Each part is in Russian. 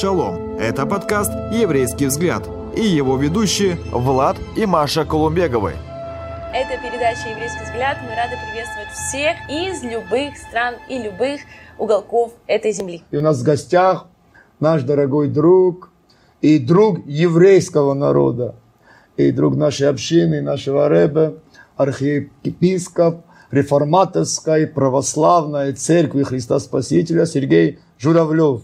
Шалом! Это подкаст «Еврейский взгляд» и его ведущие Влад и Маша Колумбеговы. Это передача «Еврейский взгляд». Мы рады приветствовать всех из любых стран и любых уголков этой земли. И у нас в гостях наш дорогой друг и друг еврейского народа, и друг нашей общины, нашего Рэбе, архиепископ реформаторской православной церкви Христа Спасителя Сергей Журавлев.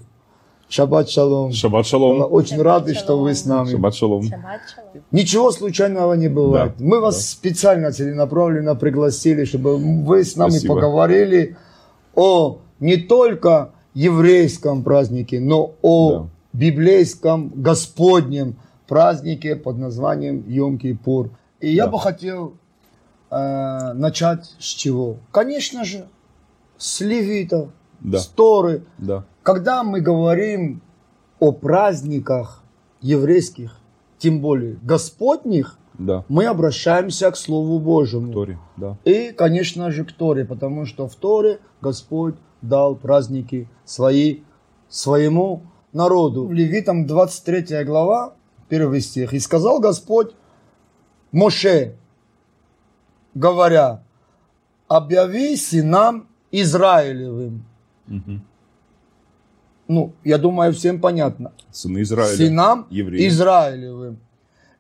Шаббат шалом. Шаббат шалом. Очень рады, что вы с нами. Шаббат шалом. Шаббат шалом. Ничего случайного не бывает. Да, Мы вас да. специально целенаправленно пригласили, чтобы вы с нами Спасибо. поговорили о не только еврейском празднике, но о Да. библейском Господнем празднике под названием Йом-Кипур. И я Да. бы хотел э, начать с чего? Конечно же, с левитов, Да. с Торы. Да. Когда мы говорим о праздниках еврейских, тем более Господних, Да. мы обращаемся к Слову Божьему. Торе. Да. И, конечно же, к Торе, потому что в Торе Господь дал праздники свои своему народу. В Левитам 23 глава, первый стих. «И сказал Господь Моше, говоря, объяви сынам Израилевым». Мгм. Ну, я думаю, всем понятно. Сыны Израиля. Сынам евреи. Израилевым.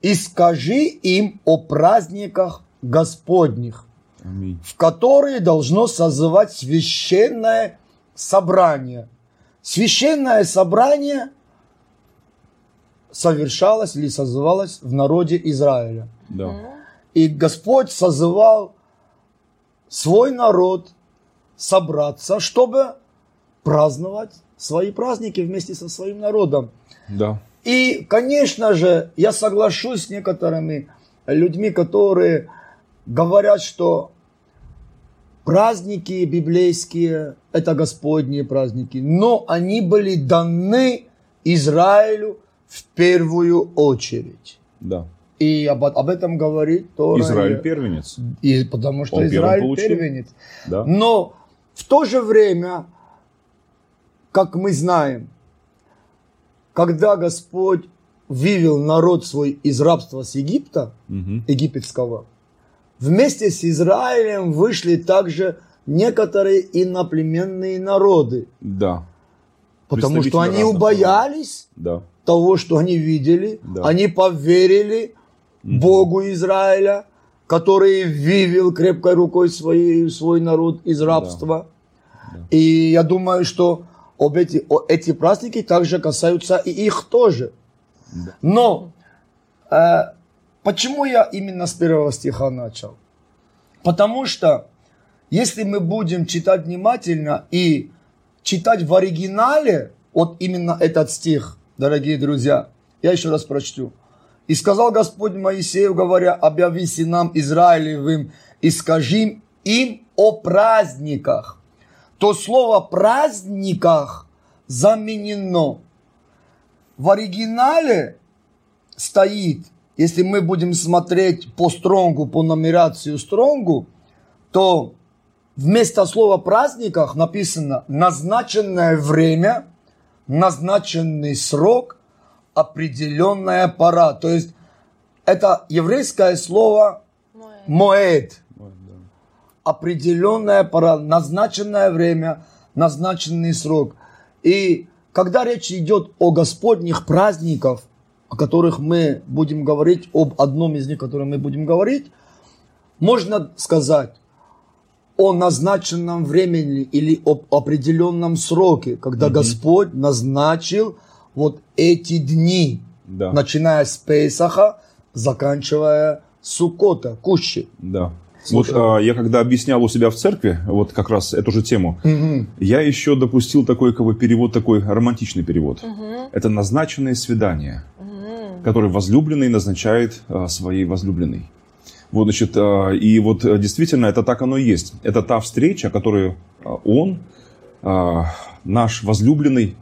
И скажи им о праздниках Господних, Аминь. в которые должно созывать священное собрание. Священное собрание совершалось или созывалось в народе Израиля. Да. И Господь созывал свой народ собраться, чтобы праздновать свои праздники вместе со своим народом. Да. И, конечно же, я соглашусь с некоторыми людьми, которые говорят, что праздники библейские – это Господние праздники, но они были даны Израилю в первую очередь. Да. И об, об этом говорит Тора. Израиль первенец. И потому что Он Израиль первенец. Да. Но в то же время, как мы знаем, когда Господь вывел народ свой из рабства с Египта, Мгм. египетского, вместе с Израилем вышли также некоторые иноплеменные народы, Да. потому что они убоялись Да. того, что они видели, Да. они поверили Богу Израиля, который вывел крепкой рукой своей, свой народ из рабства. И я думаю, что об эти, о- эти праздники также касаются и их тоже. Но э, почему я именно с первого стиха начал? Потому что если мы будем читать внимательно и читать в оригинале, вот именно этот стих, дорогие друзья, я еще раз прочту. «И сказал Господь Моисею, говоря, объяви сынам Израилевым и скажи им о праздниках». То слово «праздниках» заменено. В оригинале стоит, если мы будем смотреть по стронгу, по нумерацию стронгу, то вместо слова праздниках написано назначенное время, назначенный срок, определенная пора. То есть это еврейское слово моэд. Определенная пора, назначенное время, назначенный срок. И когда речь идет о господних праздниках, о которых мы будем говорить, об одном из них, о котором мы будем говорить, можно сказать о назначенном времени или об определенном сроке, когда Господь назначил вот эти дни, Да. начиная с Песаха, заканчивая Сукота, Кущи. Да. Вот а, я когда объяснял у себя в церкви, вот как раз эту же тему, я еще допустил такой как бы, перевод, такой романтичный перевод. Это назначенное свидание, которое возлюбленный назначает а, своей возлюбленной. Вот, значит, а, и вот а, действительно это так оно и есть. Это та встреча, которую а, он, а, наш возлюбленный,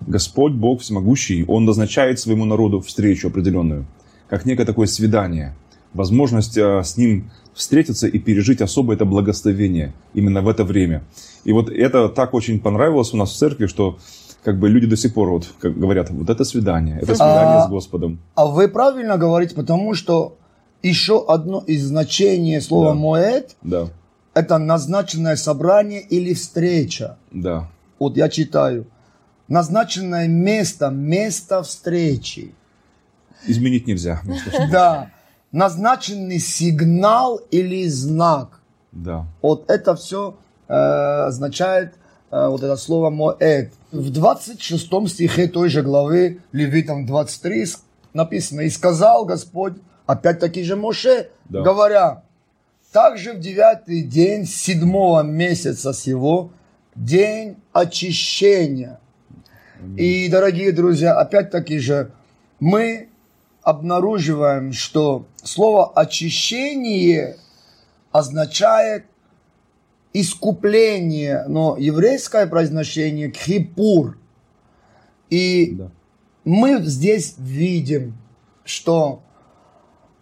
Господь, Бог всемогущий, Он назначает своему народу встречу определенную, как некое такое свидание, возможность а, с Ним встретиться и пережить особое это благословение именно в это время. И вот это так очень понравилось у нас в церкви, что как бы люди до сих пор вот как говорят, вот это свидание, это свидание А, с Господом. А вы правильно говорите, потому что еще одно из значений слова Да. «моэд» Да, – это назначенное собрание или встреча. да, Вот я читаю. Назначенное место, место встречи. изменить нельзя. Да. Назначенный сигнал или знак. Да, Вот это все означает э, вот это слово «моэд». В 26 стихе той же главы, Левитам 23, с- написано «И сказал Господь, опять-таки же Моше, Да. говоря, также в девятый день седьмого месяца сего, день очищения». И, дорогие друзья, опять-таки же, мы обнаруживаем, что слово «очищение» означает искупление, но еврейское произношение «кхипур». И да. мы здесь видим, что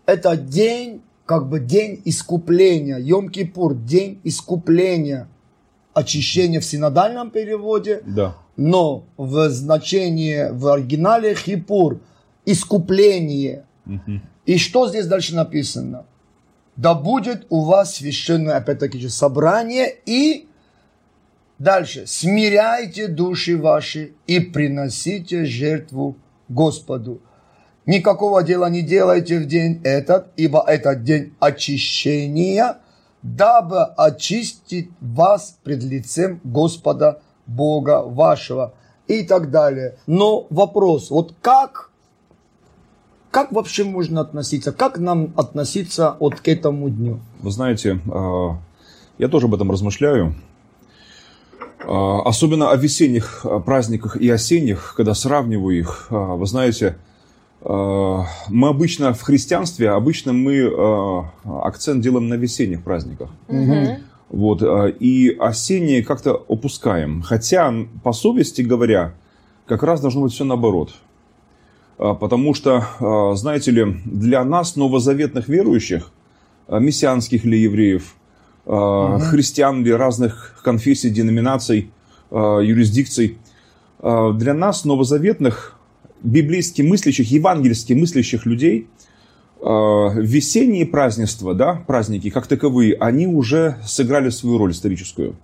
это день, как бы день искупления, Йом-Кипур, день искупления, очищения в синодальном переводе, Да, но в значении в оригинале хипур искупление. И что здесь дальше написано? Да будет у вас священное, опять-таки же, собрание и дальше. Смиряйте души ваши и приносите жертву Господу. Никакого дела не делайте в день этот, ибо этот день очищения, дабы очистить вас пред лицем Господа Бога вашего и так далее. Но вопрос, вот как, как вообще можно относиться, как нам относиться вот к этому дню? Вы знаете, а, я тоже об этом размышляю. А, Особенно о весенних а, праздниках и осенних, когда сравниваю их. Вы знаете, мы обычно в христианстве, обычно мы акцент делаем на весенних праздниках. Вот, а, и осенние как-то опускаем. Хотя, по совести говоря, как раз должно быть все наоборот. А, Потому что, а, знаете ли, для нас, новозаветных верующих, а, мессианских ли евреев, а, христиан ли разных конфессий, деноминаций, юрисдикций, для нас, новозаветных, библейски мыслящих, евангельски мыслящих людей, весенние празднества, да, праздники как таковые, они уже сыграли свою роль историческую.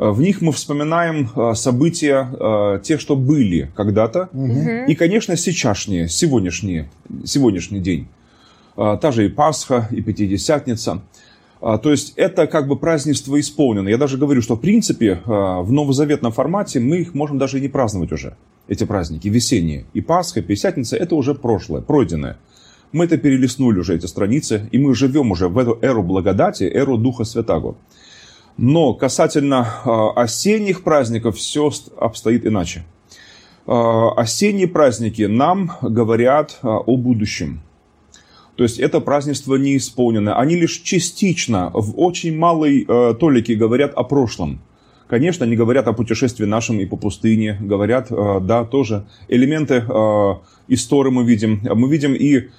А, В них мы вспоминаем а, события, а, те, что были когда-то, и, конечно, сейчасшние, сегодняшние, сегодняшний день. Та же и Пасха, и Пятидесятница. То есть это как бы празднество исполнено. Я даже говорю, что в принципе в новозаветном формате мы их можем даже и не праздновать уже, эти праздники весенние. И Пасха, и Пятидесятница – это уже прошлое, пройденное. Мы это перелистнули уже, эти страницы, и мы живем уже в эту эру благодати, эру Духа Святаго. Но касательно а, осенних праздников все ст- обстоит иначе. А, Осенние праздники нам говорят а, о будущем. То есть это празднество не исполнено. Они лишь частично, в очень малой толике говорят о прошлом. Конечно, они говорят о путешествии нашем и по пустыне, говорят, да, тоже элементы истории мы видим. Мы видим и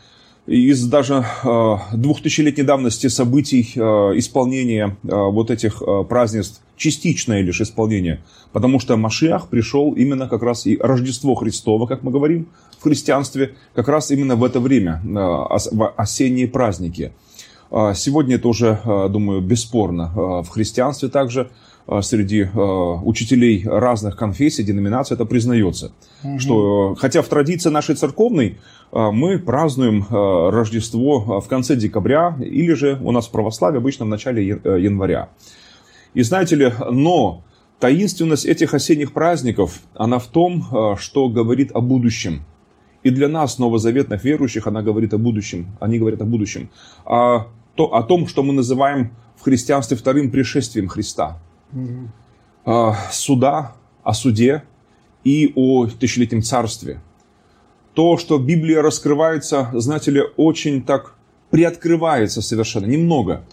из даже э, двухтысячелетней давности событий э, исполнения э, вот этих празднеств, частичное лишь исполнение. Потому что Машиах пришел именно как раз и Рождество Христово, как мы говорим в христианстве, как раз именно в это время, в осенние праздники. Сегодня это уже, думаю, бесспорно. В христианстве также среди э, учителей разных конфессий, деноминаций это признается. Что, э, хотя в традиции нашей церковной мы празднуем Рождество в конце декабря или же у нас в православии обычно в начале э, января. И знаете ли, но таинственность этих осенних праздников, она в том, что говорит о будущем. И для нас, новозаветных верующих, она говорит о будущем. Они говорят о будущем. А то, о том, что мы называем в христианстве вторым пришествием Христа. А, Суда, о суде и о тысячелетнем царстве. То, что Библия раскрывается, знаете ли, очень так приоткрывается совершенно, немного.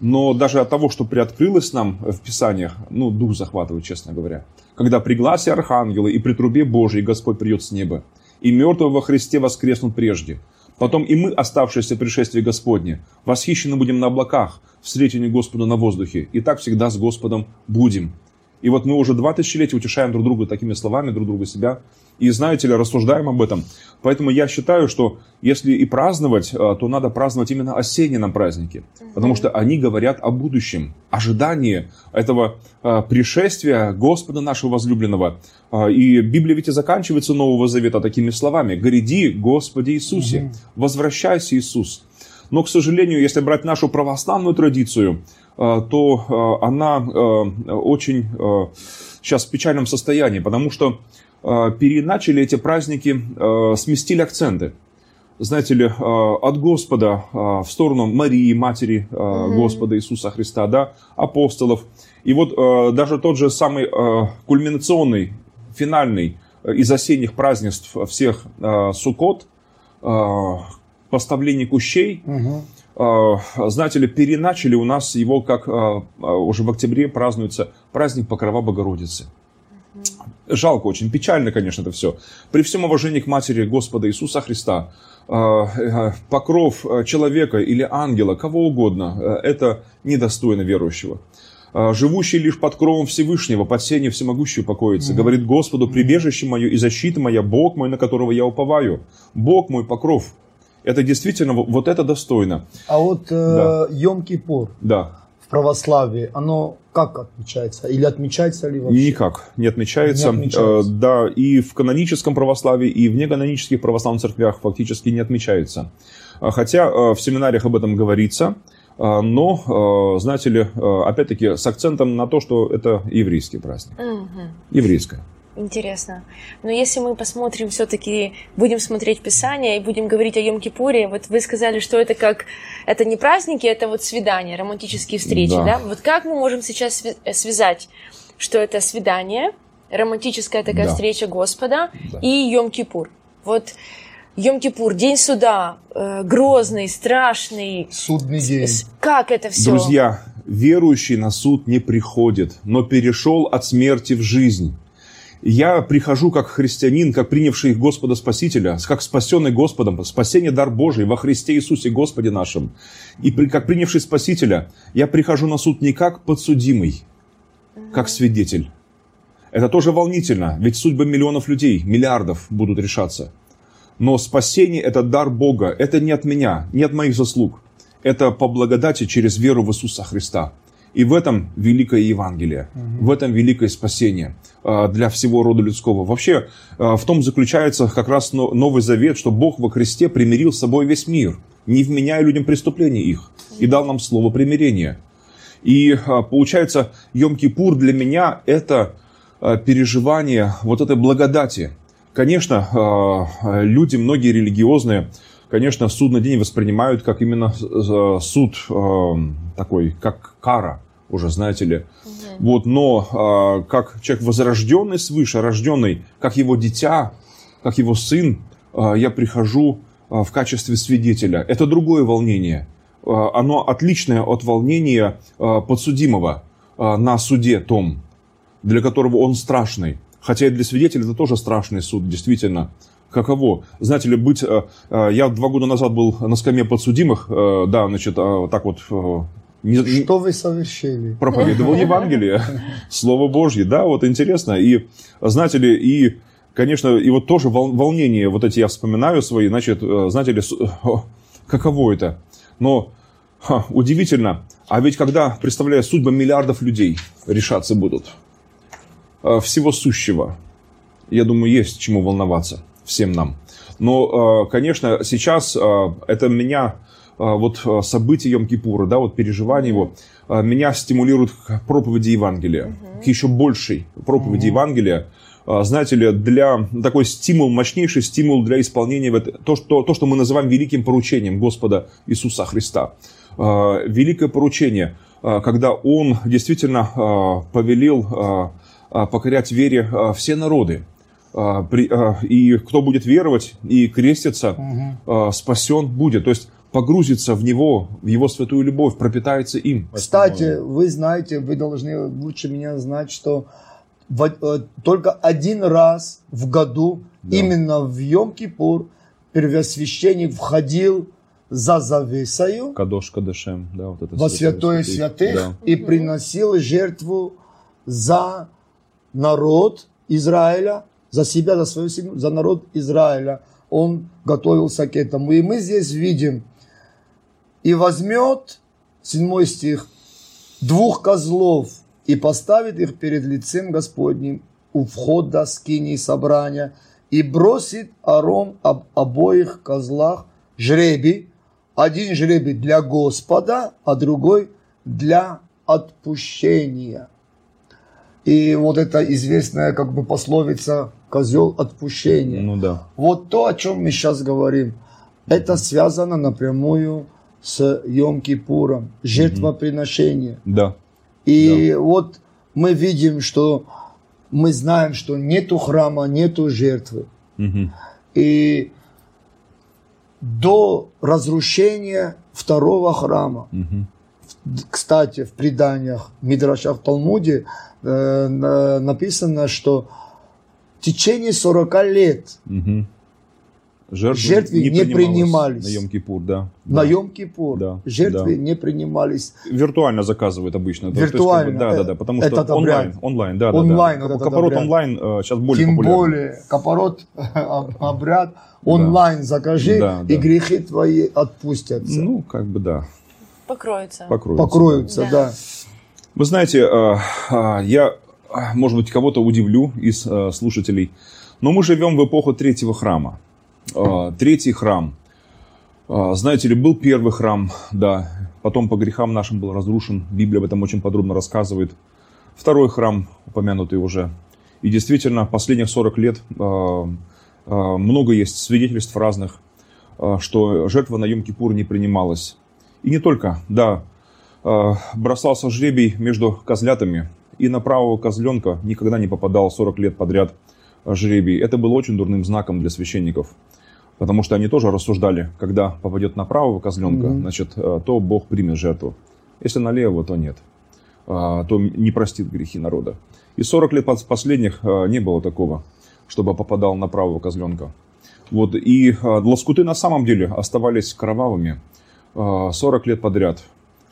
Но даже от того, что приоткрылось нам в Писаниях, ну, дух захватывает, честно говоря. Когда при гласе архангела и при трубе Божией Господь придет с неба, и мертвые во Христе воскреснут прежде. Потом и мы, оставшиеся пришествие Господне, восхищены будем на облаках, встретению Господа на воздухе, и так всегда с Господом будем. И вот мы уже два тысячелетия утешаем друг друга такими словами, друг друга себя. И знаете ли, рассуждаем об этом. Поэтому я считаю, что если и праздновать, э, то надо праздновать именно осенние нам праздники. Потому что они говорят о будущем, ожидании этого э, пришествия Господа нашего возлюбленного. Э, и Библия ведь и заканчивается Нового Завета такими словами. «Гряди, Господи Иисусе, возвращайся, Иисус». Но, к сожалению, если брать нашу православную традицию, то она очень сейчас в печальном состоянии, потому что Э, переначали эти праздники, э, сместили акценты. Знаете ли, э, от Господа в сторону Марии, Матери. Господа Иисуса Христа, да, апостолов. И вот даже тот же самый кульминационный, финальный из осенних празднеств всех Суккот, поставление кущей, угу. знаете ли, переначали у нас его, как уже в октябре празднуется праздник Покрова Богородицы. Жалко очень, печально, конечно, это все. При всем уважении к матери Господа Иисуса Христа, покров человека или ангела, кого угодно, это недостойно верующего. Живущий лишь под кровом Всевышнего, под сенью всемогущего покоится. Mm-hmm. Говорит Господу, прибежище мое и защита моя, Бог мой, на которого я уповаю. Бог мой покров. Это действительно, вот это достойно. А вот э, Йом-Кипур. Да в православии, оно как отмечается? Или отмечается ли вообще? Никак не отмечается. Не отмечается. Э, да, и в каноническом православии, и в неканонических православных церквях фактически не отмечается. А хотя э, в семинариях об этом говорится, э, но, знаете ли, опять-таки с акцентом на то, что это еврейский праздник. Угу. Еврейское. Интересно. Но если мы посмотрим, все-таки будем смотреть Писание и будем говорить о Йом-Кипуре, вот вы сказали, что это как, это не праздники, это вот свидания, романтические встречи, да? да? Вот как мы можем сейчас связать, что это свидание, романтическая такая да. встреча Господа да. и Йом-Кипур? Вот Йом-Кипур, день суда, э, грозный, страшный. Судный день. Как это все? Друзья, верующий на суд не приходит, но перешел от смерти в жизнь. Я прихожу как христианин, как принявший Господа Спасителя, как спасенный Господом, спасение дар Божий во Христе Иисусе Господе нашем. И как принявший Спасителя, я прихожу на суд не как подсудимый, как свидетель. Это тоже волнительно, ведь судьбы миллионов людей, миллиардов будут решаться. Но спасение – это дар Бога, это не от меня, не от моих заслуг. Это по благодати через веру в Иисуса Христа. И в этом великое Евангелие, угу. в этом великое спасение а, для всего рода людского. Вообще, а, в том заключается как раз Новый Завет, что Бог во Христе примирил с собой весь мир, не вменяя людям преступлений их, и дал нам слово примирения. И а, получается, Йом-Кипур для меня это переживание вот этой благодати. Конечно, люди, многие религиозные, конечно, судный день воспринимают как именно суд такой, как кара уже, знаете ли. Угу. Вот, но а, как человек возрожденный свыше, рожденный, как его дитя, как его сын, а, я прихожу а, в качестве свидетеля. Это другое волнение. А, оно отличное от волнения а, подсудимого а, на суде том, для которого он страшный. Хотя и для свидетеля это тоже страшный суд, действительно. Каково? Знаете ли, быть... Я два года назад был на скамье подсудимых, да, значит, так вот не, Что вы совершили? Проповедовал Евангелие, Слово Божье, да, вот интересно. И, знаете ли, и, конечно, и вот тоже волнение, вот эти я вспоминаю свои, значит, э, знаете ли, каково это? Но ха, удивительно, а ведь когда, представляю, судьбы миллиардов людей решаться будут, э, всего сущего, я думаю, есть чему волноваться всем нам. Но, э, конечно, сейчас это меня вот а, события Йом-Кипура, да, вот переживания его, а, меня стимулируют к проповеди Евангелия, угу. к еще большей проповеди угу. Евангелия. Знаете ли, для такой стимул, мощнейший стимул для исполнения то, что, то, что мы называем великим поручением Господа Иисуса Христа. Великое поручение, когда Он действительно повелел покорять вере все народы. И кто будет веровать и креститься, угу. спасен будет. То есть погрузится в него, в его святую любовь, пропитается им. Кстати, вы знаете, вы должны лучше меня знать, что в, э, только один раз в году, да. именно в Йом-Кипур, первосвященник входил за завесою Кадош Кадашем, да, вот это во святое святых да. и приносил жертву за народ Израиля, за себя, за свою семью, за народ Израиля. Он готовился к этому. И мы здесь видим, и возьмет, седьмой стих, двух козлов и поставит их перед лицем Господним у входа скинии собрания и бросит Арон об обоих козлах жребий, один жребий для Господа, а другой для отпущения. И вот эта известная как бы пословица «козел отпущения». Ну да. Вот то, о чем мы сейчас говорим, это связано напрямую с Йом-Кипуром, жертвоприношение. Да. И да. вот мы видим, что мы знаем, что нету храма, нету жертвы. Угу. И до разрушения второго храма, Угу. кстати, в преданиях Мидрашах Талмуде э, написано, что в течение 40 лет Угу. Жертвы, Жертвы не принимались. На Йом-Кипур, да. на да. Йом-Кипур Да, жертвы да. не принимались. Виртуально заказывают обычно. То есть, Виртуально, как бы, да, да, э, да, потому что онлайн, обряд. онлайн, да, Онлайн да, да. этот Капорот обряд. онлайн э, сейчас более Тем популярен. более, капорот обряд онлайн закажи, Да, и да. грехи твои отпустятся. Ну, как бы да, Покроется. покроются. покроются, Да. да. Вы знаете, э, э, я, э, может быть, кого-то удивлю из э, слушателей, но мы живем в эпоху третьего храма. Э, Третий храм. Э, Знаете ли, был первый храм, да, потом по грехам нашим был разрушен. Библия об этом очень подробно рассказывает. Второй храм, упомянутый уже. И действительно, последних 40 лет э, много есть свидетельств разных, что жертва на Йом-Кипур не принималась. И не только, да, бросался жребий между козлятами, и на правого козленка никогда не попадал 40 лет подряд жребий. Это было очень дурным знаком для священников, потому что они тоже рассуждали, когда попадет на правого козленка, Мгм. значит, э, то Бог примет жертву. Если на левого, то нет. А, То не простит грехи народа. И 40 лет пос- последних э, не было такого, чтобы попадал на правого козленка. Вот, и э, лоскуты на самом деле оставались кровавыми э, 40 лет подряд.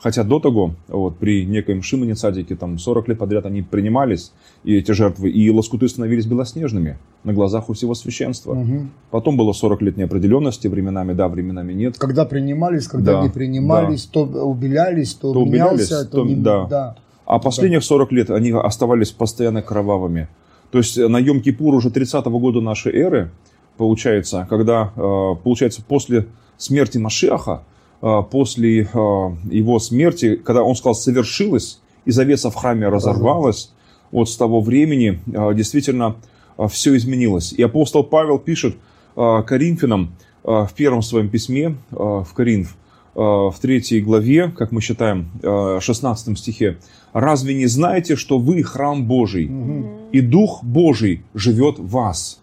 Хотя до того, вот, при некоем Шимоне Цадике, там 40 лет подряд они принимались, и эти жертвы, и лоскуты становились белоснежными на глазах у всего священства. Мгм. Потом было 40 лет неопределенности, временами да, временами нет. Когда принимались, когда Да, не принимались, то убелялись, то, То менялся, убелялись, то, то- не... да. да. А последних 40 лет они оставались постоянно кровавыми. То есть на Йом-Кипур уже 30-го года нашей эры, получается, когда, э, получается, после смерти Машиаха, э, после э, его смерти, когда он сказал «совершилось», и завеса в храме разорвалась, вот с того времени э, действительно все изменилось. И апостол Павел пишет Коринфянам в первом своем письме в Коринф, в третьей главе, как мы считаем, э, 16 стихе, «Разве не знаете, что вы храм Божий, и Дух Божий живет в вас?»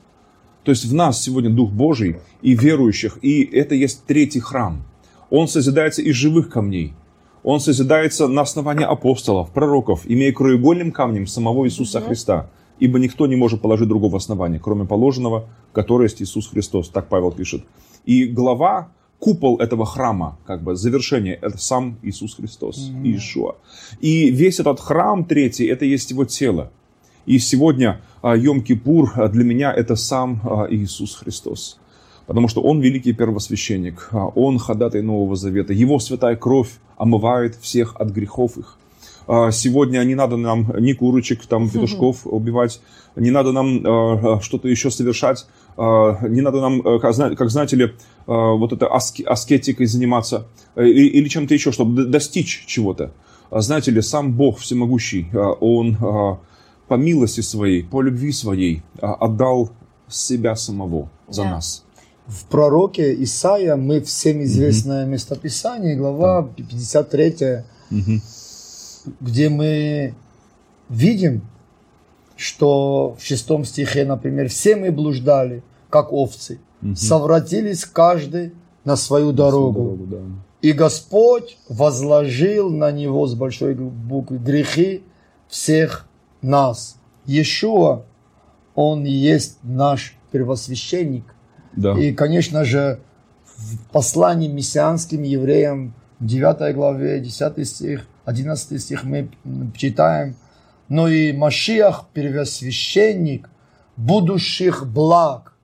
То есть в нас сегодня Дух Божий и верующих, и это есть третий храм. Он созидается из живых камней. Он созидается на основании апостолов, пророков, имея краеугольным камнем самого Иисуса Христа. Ибо никто не может положить другого основания, кроме положенного, которое есть Иисус Христос. Так Павел пишет. И глава, купол этого храма, как бы завершение, это сам Иисус Христос, Иешуа. И весь этот храм третий, это есть его тело. И сегодня а, Йом-Кипур а, для меня это сам а, Иисус Христос. Потому что Он великий первосвященник, а, Он ходатай Нового Завета. Его святая кровь омывает всех от грехов их. А, Сегодня не надо нам ни курочек, там, петушков убивать, не надо нам а, что-то еще совершать, не надо нам, как, зна- как знаете ли, вот это аскетикой заниматься или, или чем-то еще, чтобы достичь чего-то. Знаете ли, сам Бог всемогущий, Он по милости своей, по любви своей отдал себя самого за Да. нас. В пророке Исаия мы всем известное местописание, глава 53, Мгм. где мы видим, что в шестом стихе, например, все мы блуждали, как овцы, совратились каждый на свою дорогу. да. И Господь возложил на него с большой буквы грехи всех нас. Иешуа, Он и есть наш первосвященник. Да. И, конечно же, в послании мессианским евреям, 9 главе, 10 стих, 11 стих мы читаем, но и Машиах, первосвященник будущих благ.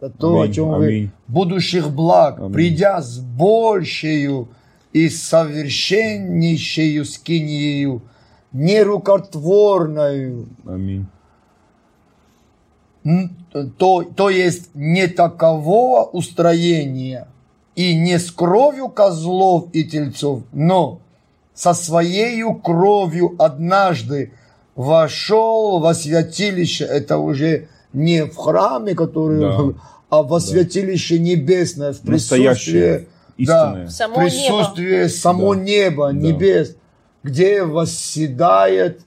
Это то, Аминь, о чем аминь. вы... Будущих благ, Аминь. придя с большею и совершеннейшею скинею, нерукотворною, Аминь. То, то есть не такового устроения и не с кровью козлов и тельцов, но со своею кровью однажды вошел во святилище, это уже не в храме, который, Да. а во святилище небесное, в присутствии, да, в Само присутствии само Да. неба, Да. небес, где восседает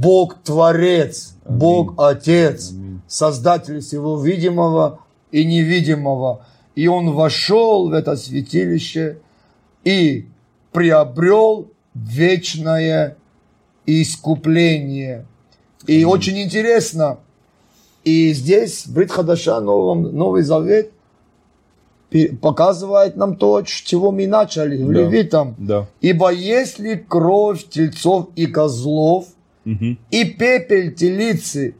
Бог Творец, Аминь. Бог Отец, Аминь. Создатель всего видимого и невидимого. И он вошел в это святилище и приобрел вечное искупление. И очень интересно, и здесь Брит Хадаша, Новом- Новый Завет, показывает нам то, с чего мы начали, в Да. Левитам. Да. Ибо если кровь тельцов и козлов И пепель телицы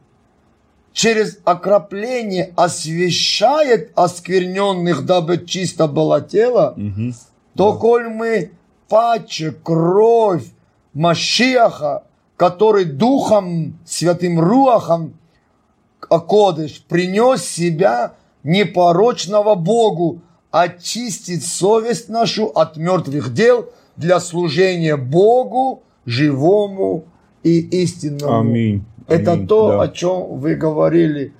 через окропление освещает оскверненных, дабы чисто было тело, Мгм. то коль мы паче кровь Машиаха, который Духом Святым Руахом Акодыш принес себя непорочного Богу, очистить совесть нашу от мертвых дел для служения Богу, живому и истинному. Аминь. Это Аминь. то, Да. о чем вы говорили.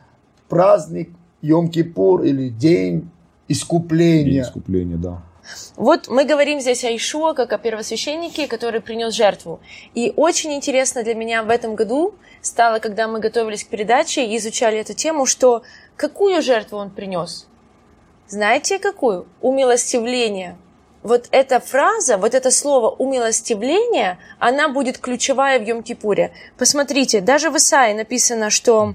Праздник Йом-Кипур или День День искупления. искупления, да. Вот мы говорим здесь о Ишуа, как о первосвященнике, который принес жертву. И очень интересно для меня в этом году стало, когда мы готовились к передаче и изучали эту тему, что какую жертву он принес? Знаете, какую? Умилостивление. Вот эта фраза, вот это слово «умилостивление», она будет ключевая в Йом-Кипуре. Посмотрите, даже в Исаии написано, что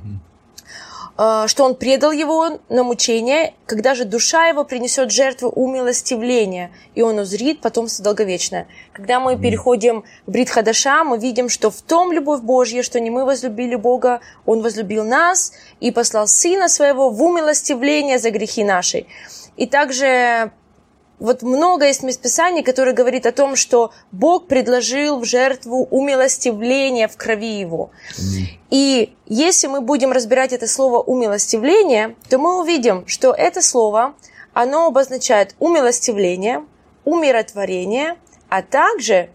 э, что он предал его на мучение, когда же душа его принесет жертву умилостивления, и он узрит потомство долговечное. Когда мы переходим к Брит Хадаша, мы видим, что в том любовь Божья, что не мы возлюбили Бога, Он возлюбил нас и послал Сына Своего в умилостивление за грехи наши. И также вот много есть мест Писаний, которые говорит о том, что Бог предложил в жертву умилостивление в крови Его. И если мы будем разбирать это слово умилостивление, то мы увидим, что это слово, оно обозначает умилостивление, умиротворение, а также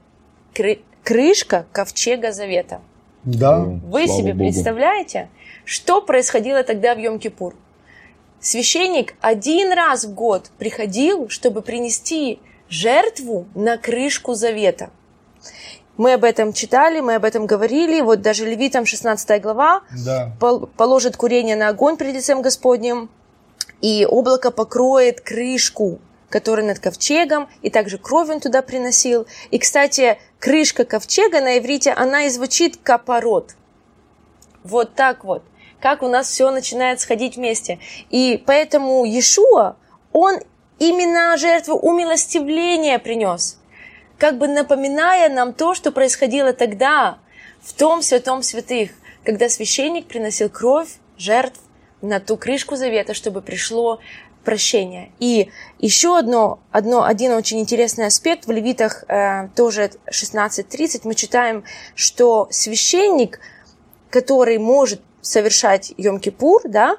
кры- крышка ковчега завета. Да. Вы Слава себе Богу. представляете, что происходило тогда в Йом-Кипур? Священник один раз в год приходил, чтобы принести жертву на крышку завета. Мы об этом читали, мы об этом говорили. Вот даже Левитам 16 глава Да. пол- положит курение на огонь пред лицем Господним, и облако покроет крышку, которая над ковчегом, и также кровь он туда приносил. И, кстати, крышка ковчега на иврите, она и звучит капорот. Вот так вот. Как у нас все начинает сходить вместе. И поэтому Иешуа, он именно жертву умилостивления принес как бы напоминая нам то, что происходило тогда, в том святом святых, когда священник приносил кровь жертв на ту крышку завета, чтобы пришло прощение. И еще одно, одно, один очень интересный аспект в Левитах, э, тоже 16.30, мы читаем, что священник, который может совершать Йом-Кипур, да,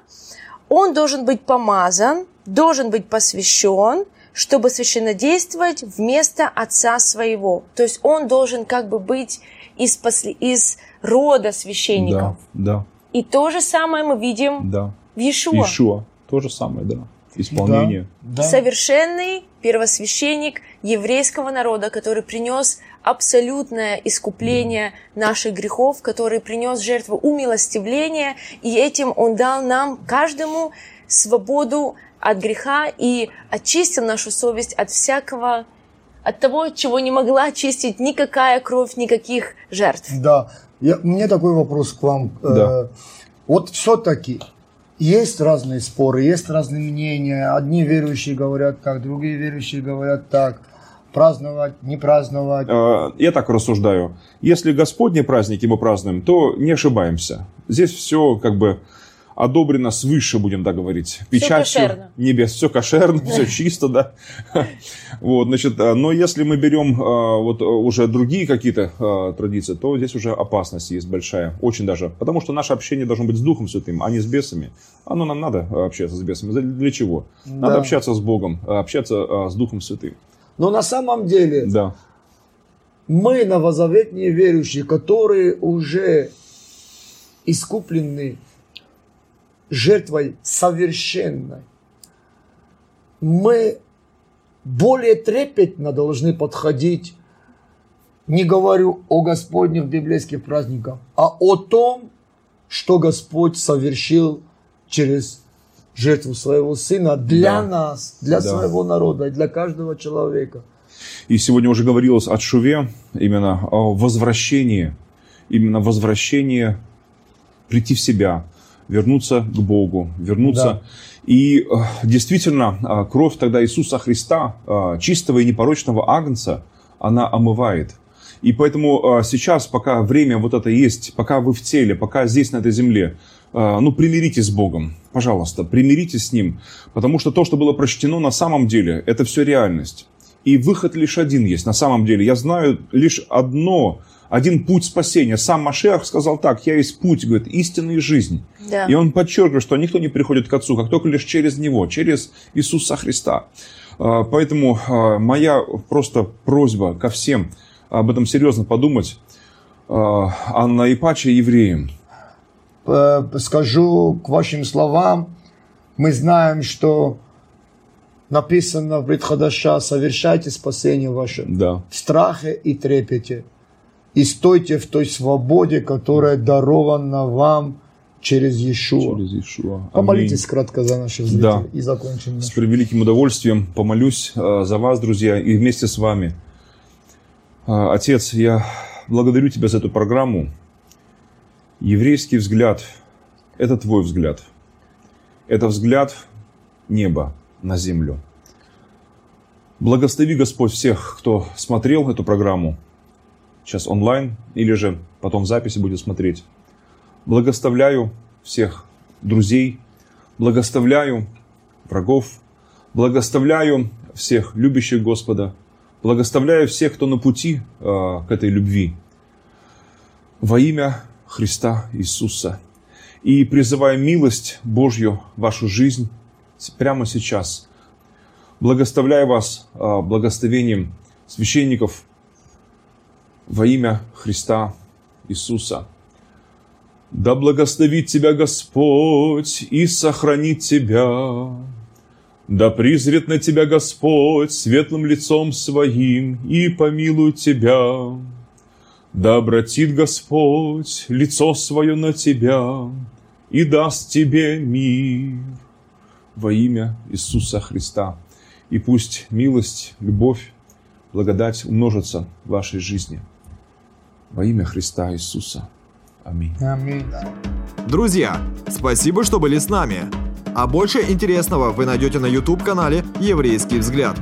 он должен быть помазан, должен быть посвящен, чтобы священнодействовать вместо отца своего. То есть он должен как бы быть из, после, из рода священников. Да, да, И то же самое мы видим да. в Иешуа. Ишуа. То же самое, да. Исполнение. Да. Совершенный первосвященник еврейского народа, который принес абсолютное искупление наших грехов, который принес жертву умилостивления, и этим он дал нам, каждому, свободу от греха и очистил нашу совесть от всякого, от того, чего не могла очистить никакая кровь, никаких жертв. Да. Я, у меня такой вопрос к вам. Да. Э, вот все-таки есть разные споры, есть разные мнения. Одни верующие говорят так, другие верующие говорят так. праздновать, не праздновать. Э, я так рассуждаю. Если Господни праздники мы празднуем, то не ошибаемся. Здесь все как бы одобрено свыше, будем так говорить. Печатью небес. Все кошерно, все чисто, да. Вот, значит, э, но если мы берем э, вот уже другие какие-то традиции, то здесь уже опасность есть большая. Очень даже. Потому что наше общение должно быть с Духом Святым, а не с бесами. Оно нам надо общаться с бесами. Для чего? Надо да. общаться с Богом, общаться с Духом Святым. Но на самом деле да. мы новозаветные верующие, которые уже искуплены жертвой совершенной, мы более трепетно должны подходить, не говорю о Господних библейских праздниках, а о том, что Господь совершил через жертву своего сына для да. нас, для да. своего народа, для каждого человека. И сегодня уже говорилось о Шуве, именно о возвращении, именно возвращении, прийти в себя, вернуться к Богу, вернуться. Да. И э, действительно, э, кровь тогда Иисуса Христа, э, чистого и непорочного агнца, она омывает. И поэтому сейчас, пока время вот это есть, пока вы в теле, пока здесь, на этой земле, ну, примиритесь с Богом, пожалуйста, примиритесь с Ним, потому что то, что было прочтено на самом деле, это все реальность. И выход лишь один есть на самом деле. Я знаю лишь одно, один путь спасения. Сам Машех сказал так, я есть путь, говорит, истинная жизнь. Да. И он подчеркивает, что никто не приходит к Отцу, как только лишь через Него, через Иисуса Христа. А, поэтому а, моя просто просьба ко всем об этом серьезно подумать, а наипаче евреям, скажу к вашим словам, мы знаем, что написано в Бритхадаша, совершайте спасение ваше да. в страхе и трепете. И стойте в той свободе, которая дарована вам через Иешуа. Через Иешуа. Помолитесь кратко за наших зрителей да. и закончим. С превеликим удовольствием помолюсь э, за вас, друзья, и вместе с вами. Э, Отец, я благодарю Тебя за эту программу. Еврейский взгляд – это твой взгляд. Это взгляд неба на землю. Благослови, Господь, всех, кто смотрел эту программу, сейчас онлайн, или же потом в записи будет смотреть. Благословляю всех друзей, благословляю врагов, благословляю всех любящих Господа, благословляю всех, кто на пути э, к этой любви. Во имя Христа Иисуса. И призываю милость Божью в вашу жизнь прямо сейчас. Благоставляю вас а, благословением священников во имя Христа Иисуса. Да благословит тебя Господь и сохранит тебя. Да призрет на тебя Господь светлым лицом своим и помилует тебя. Да обратит Господь лицо свое на тебя и даст тебе мир во имя Иисуса Христа. И пусть милость, любовь, благодать умножатся в вашей жизни. Во имя Христа Иисуса. Аминь. Аминь. Друзья, спасибо, что были с нами. А больше интересного вы найдете на YouTube-канале «Еврейский взгляд».